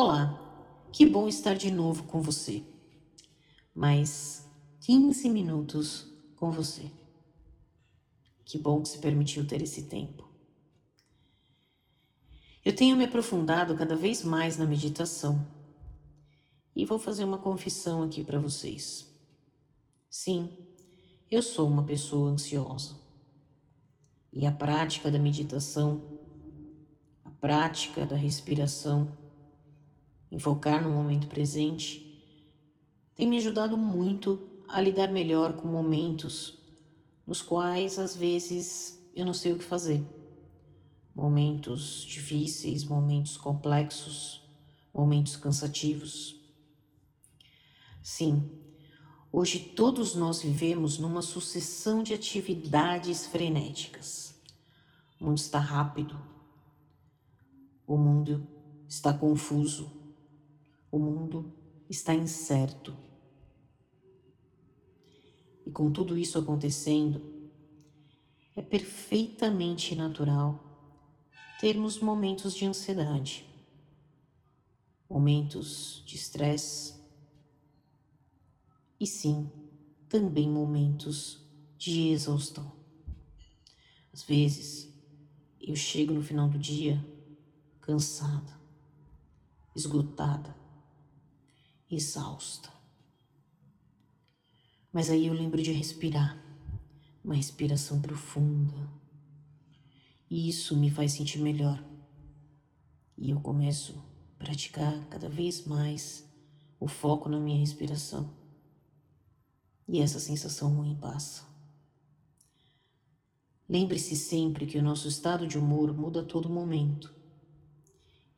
Olá, que bom estar de novo com você. Mais 15 minutos com você. Que bom que se permitiu ter esse tempo. Eu tenho me aprofundado cada vez mais na meditação e vou fazer uma confissão aqui para vocês. Sim, eu sou uma pessoa ansiosa e a prática da meditação, a prática da respiração, em focar no momento presente, tem me ajudado muito a lidar melhor com momentos nos quais às vezes eu não sei o que fazer. Momentos difíceis, momentos complexos, momentos cansativos. Sim, hoje todos nós vivemos numa sucessão de atividades frenéticas. O mundo está rápido, o mundo está confuso, o mundo está incerto. E com tudo isso acontecendo, é perfeitamente natural termos momentos de ansiedade, momentos de estresse e sim, também momentos de exaustão. Às vezes, eu chego no final do dia cansada, esgotada, exausta. Mas aí eu lembro de respirar, uma respiração profunda. E isso me faz sentir melhor. E eu começo a praticar cada vez mais o foco na minha respiração. E essa sensação ruim passa. Lembre-se sempre que o nosso estado de humor muda a todo momento.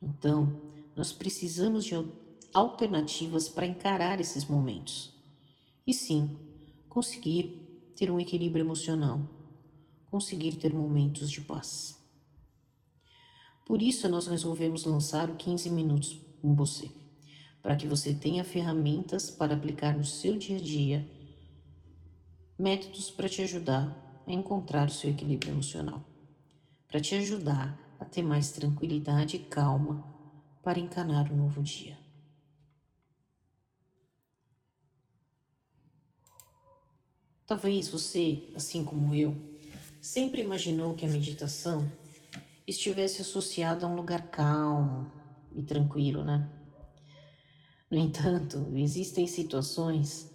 Então, nós precisamos de alternativas para encarar esses momentos. E sim, conseguir ter um equilíbrio emocional, conseguir ter momentos de paz. Por isso, nós resolvemos lançar o 15 Minutos com você, para que você tenha ferramentas para aplicar no seu dia a dia, métodos para te ajudar a encontrar o seu equilíbrio emocional, para te ajudar a ter mais tranquilidade e calma para encarar o novo dia. Talvez você, assim como eu, sempre imaginou que a meditação estivesse associada a um lugar calmo e tranquilo, né? No entanto, existem situações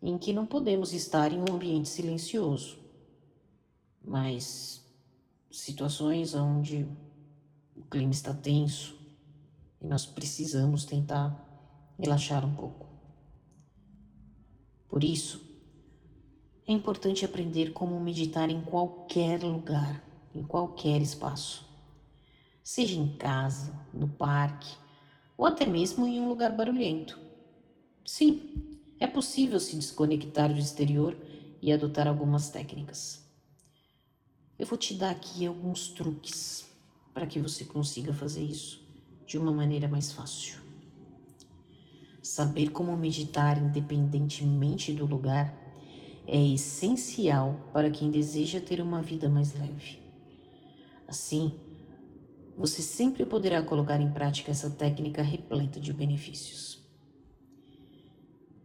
em que não podemos estar em um ambiente silencioso, mas situações onde o clima está tenso e nós precisamos tentar relaxar um pouco. Por isso, é importante aprender como meditar em qualquer lugar, em qualquer espaço. Seja em casa, no parque ou até mesmo em um lugar barulhento. Sim, é possível se desconectar do exterior e adotar algumas técnicas. Eu vou te dar aqui alguns truques para que você consiga fazer isso de uma maneira mais fácil. Saber como meditar independentemente do lugar é essencial para quem deseja ter uma vida mais leve. Assim, você sempre poderá colocar em prática essa técnica repleta de benefícios.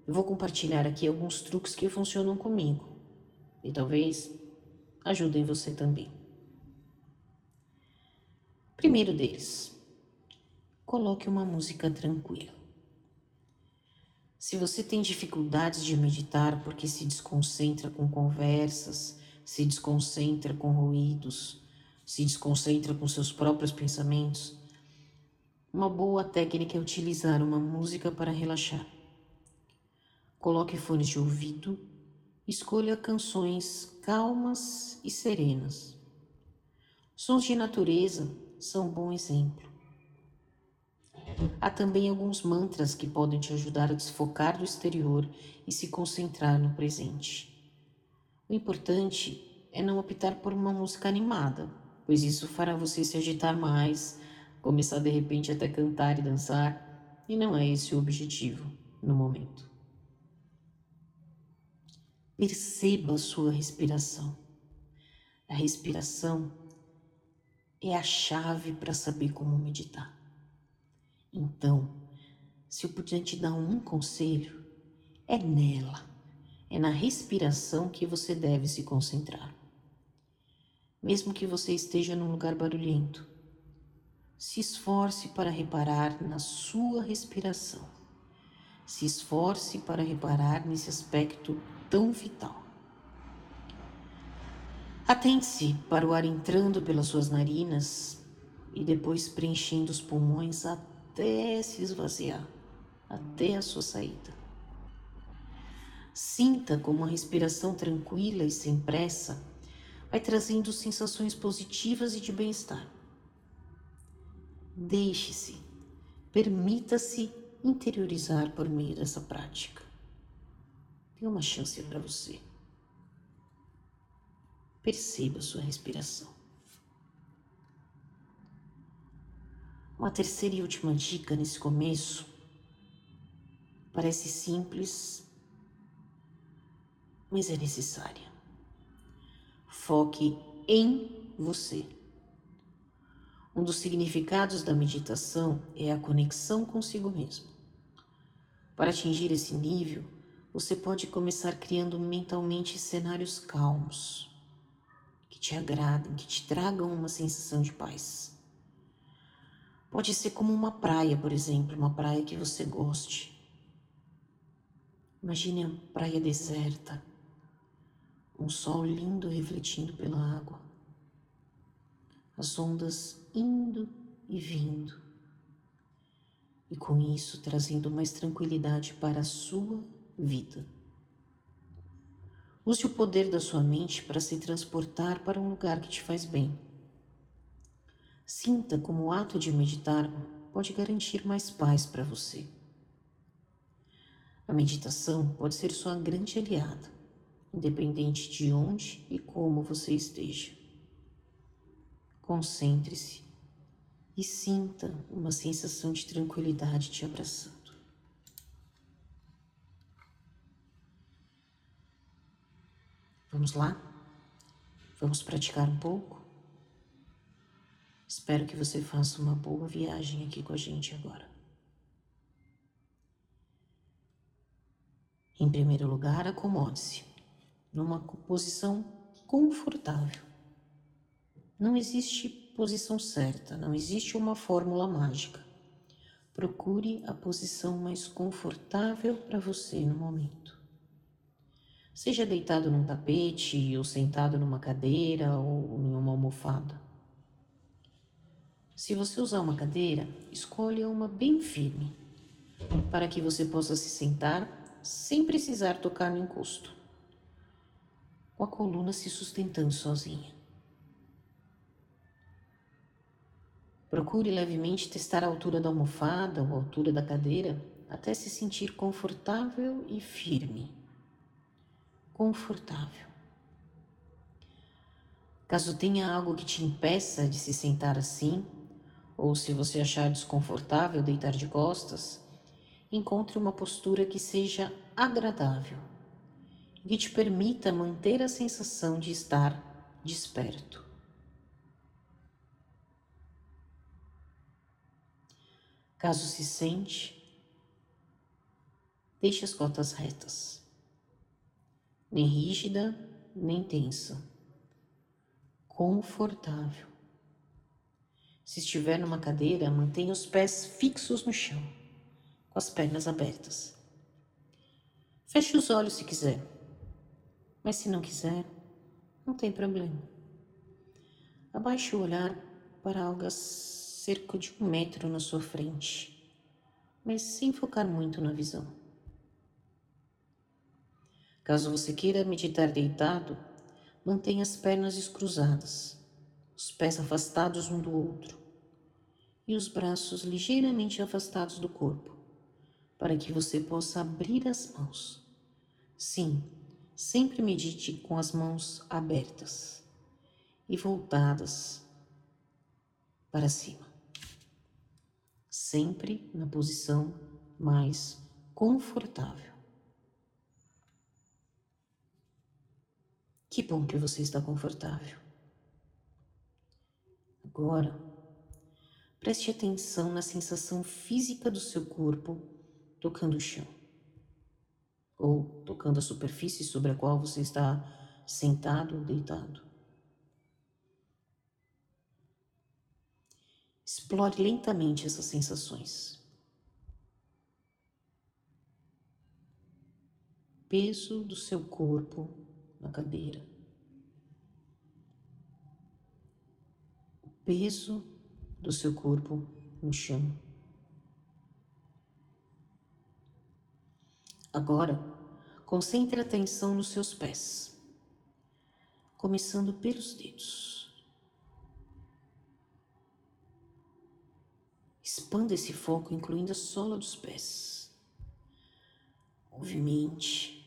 Eu vou compartilhar aqui alguns truques que funcionam comigo e talvez ajudem você também. Primeiro deles, coloque uma música tranquila. Se você tem dificuldades de meditar porque se desconcentra com conversas, se desconcentra com ruídos, se desconcentra com seus próprios pensamentos, uma boa técnica é utilizar uma música para relaxar. Coloque fones de ouvido, escolha canções calmas e serenas. Sons de natureza são um bom exemplo. Há também alguns mantras que podem te ajudar a desfocar do exterior e se concentrar no presente. O importante é não optar por uma música animada, pois isso fará você se agitar mais, começar de repente até cantar e dançar, e não é esse o objetivo no momento. Perceba a sua respiração. A respiração é a chave para saber como meditar. Então, se eu puder te dar um conselho, é nela, é na respiração que você deve se concentrar. Mesmo que você esteja num lugar barulhento, se esforce para reparar na sua respiração. Se esforce para reparar nesse aspecto tão vital. Atente-se para o ar entrando pelas suas narinas e depois preenchendo os pulmões até se esvaziar, até a sua saída. Sinta como a respiração tranquila e sem pressa vai trazendo sensações positivas e de bem-estar. Deixe-se, permita-se interiorizar por meio dessa prática. Dê uma chance para você. Perceba sua respiração. Uma terceira e última dica nesse começo parece simples, mas é necessária. Foque em você. Um dos significados da meditação é a conexão consigo mesmo. Para atingir esse nível, você pode começar criando mentalmente cenários calmos, que te agradem, que te tragam uma sensação de paz. Pode ser como uma praia, por exemplo, uma praia que você goste. Imagine a praia deserta, um sol lindo refletindo pela água, as ondas indo e vindo, e com isso trazendo mais tranquilidade para a sua vida. Use o poder da sua mente para se transportar para um lugar que te faz bem Sinta como o ato de meditar pode garantir mais paz para você. A meditação pode ser sua grande aliada, independente de onde e como você esteja. Concentre-se e sinta uma sensação de tranquilidade te abraçando. Vamos lá? Vamos praticar um pouco? Espero que você faça uma boa viagem aqui com a gente agora. Em primeiro lugar, acomode-se numa posição confortável. Não existe posição certa, não existe uma fórmula mágica. Procure a posição mais confortável para você no momento. Seja deitado num tapete, ou sentado numa cadeira, ou em uma almofada. Se você usar uma cadeira, escolha uma bem firme, para que você possa se sentar sem precisar tocar no encosto, com a coluna se sustentando sozinha. Procure levemente testar a altura da almofada ou a altura da cadeira até se sentir confortável e firme. Confortável. Caso tenha algo que te impeça de se sentar assim, ou se você achar desconfortável deitar de costas, encontre uma postura que seja agradável e que te permita manter a sensação de estar desperto. Caso se sente, deixe as cotas retas, nem rígida, nem tensa, confortável. Se estiver numa cadeira, mantenha os pés fixos no chão, com as pernas abertas. Feche os olhos se quiser, mas se não quiser, não tem problema. Abaixe o olhar para algo a cerca de um metro na sua frente, mas sem focar muito na visão. Caso você queira meditar deitado, mantenha as pernas descruzadas, os pés afastados um do outro e os braços ligeiramente afastados do corpo, para que você possa abrir as mãos. Sim, sempre medite com as mãos abertas e voltadas para cima. Sempre na posição mais confortável. Que bom que você está confortável. Agora, Preste atenção na sensação física do seu corpo tocando o chão ou tocando a superfície sobre a qual você está sentado ou deitado. Explore lentamente essas sensações. Peso do seu corpo na cadeira. O peso do seu corpo no chão. Agora, concentre a atenção nos seus pés, começando pelos dedos. Expanda esse foco, incluindo a sola dos pés. Movimente,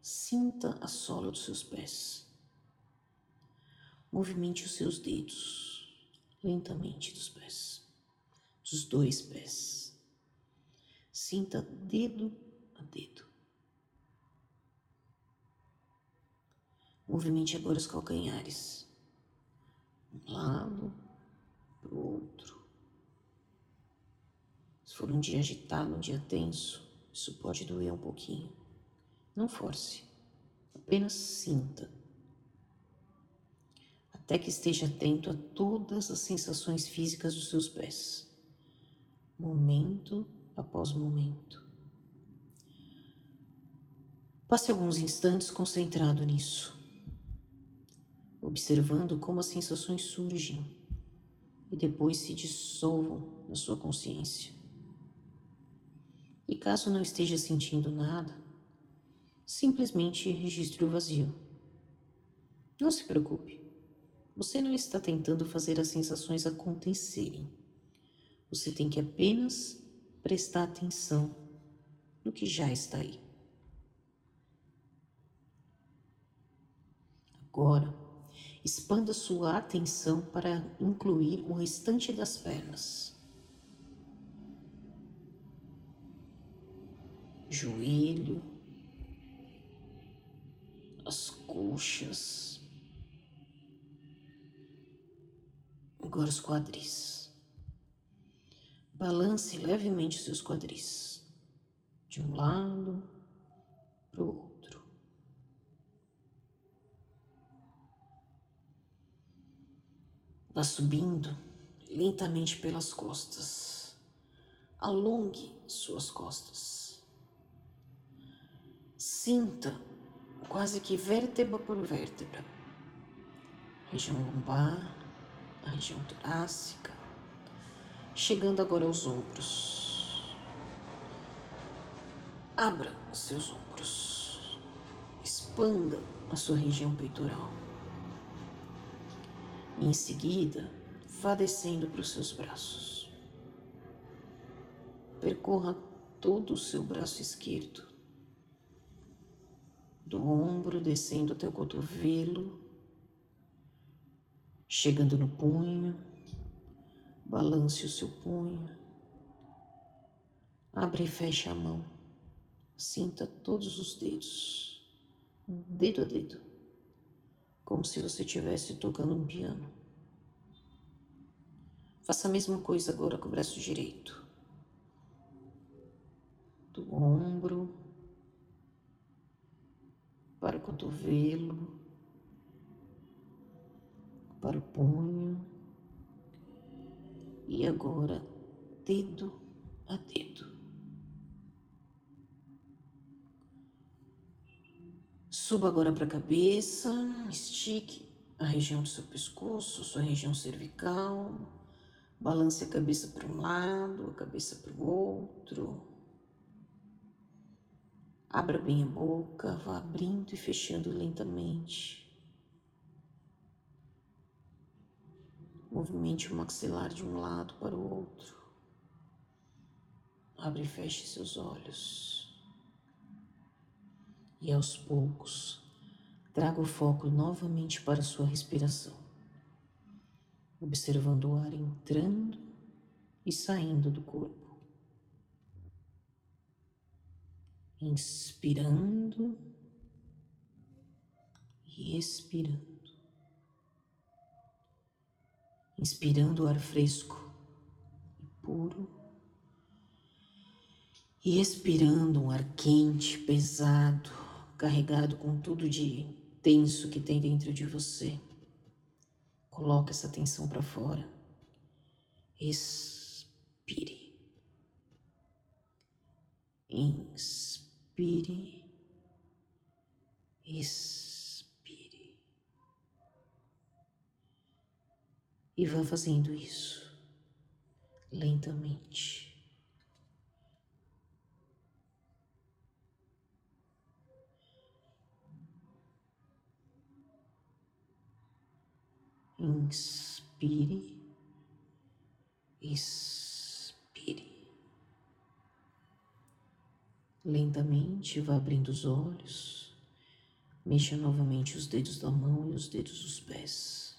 sinta a sola dos seus pés. Movimente os seus dedos lentamente dos pés, dos dois pés. Sinta dedo dedo. Movimente agora os calcanhares. Um lado para o outro. Se for um dia agitado, um dia tenso, isso pode doer um pouquinho. Não force, apenas sinta. Até que esteja atento a todas as sensações físicas dos seus pés, momento após momento. Passe alguns instantes concentrado nisso, observando como as sensações surgem e depois se dissolvam na sua consciência. E caso não esteja sentindo nada, simplesmente registre o vazio. Não se preocupe, você não está tentando fazer as sensações acontecerem. Você tem que apenas prestar atenção no que já está aí. Agora, expanda sua atenção para incluir o restante das pernas. Joelho, as coxas, agora os quadris. Balance levemente seus quadris, de um lado para o outro. Vá subindo lentamente pelas costas. Alongue suas costas. Sinta quase que vértebra por vértebra. Região lombar, a região torácica, chegando agora aos ombros. Abra os seus ombros. Expanda a sua região peitoral. Em seguida, vá descendo para os seus braços. Percorra todo o seu braço esquerdo, do ombro descendo até o cotovelo, chegando no punho, balance o seu punho, abre e fecha a mão, sinta todos os dedos, dedo a dedo. Como se você estivesse tocando um piano. Faça a mesma coisa agora com o braço direito. Do ombro. Para o cotovelo, para o punho e agora dedo a dedo. Suba agora para a cabeça, estique a região do seu pescoço, sua região cervical. Balance a cabeça para um lado, a cabeça para o outro. Abra bem a boca, vá abrindo e fechando lentamente. Movimente o maxilar de um lado para o outro. Abre e feche seus olhos e aos poucos traga o foco novamente para sua respiração, observando o ar entrando e saindo do corpo. Inspirando e expirando. Inspirando o ar fresco puro e expirando um ar quente, pesado, carregado com tudo de tenso que tem dentro de você. Coloque essa tensão para fora. Expire. Inspire. Expire. E vá fazendo isso lentamente. Inspire, expire. Lentamente vá abrindo os olhos, mexa novamente os dedos da mão e os dedos dos pés.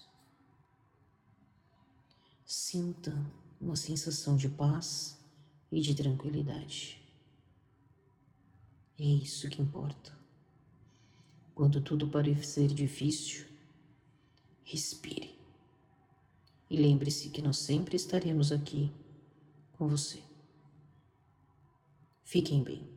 Sinta uma sensação de paz e de tranquilidade. É isso que importa. Quando tudo parecer difícil, respire. E lembre-se que nós sempre estaremos aqui com você. Fiquem bem.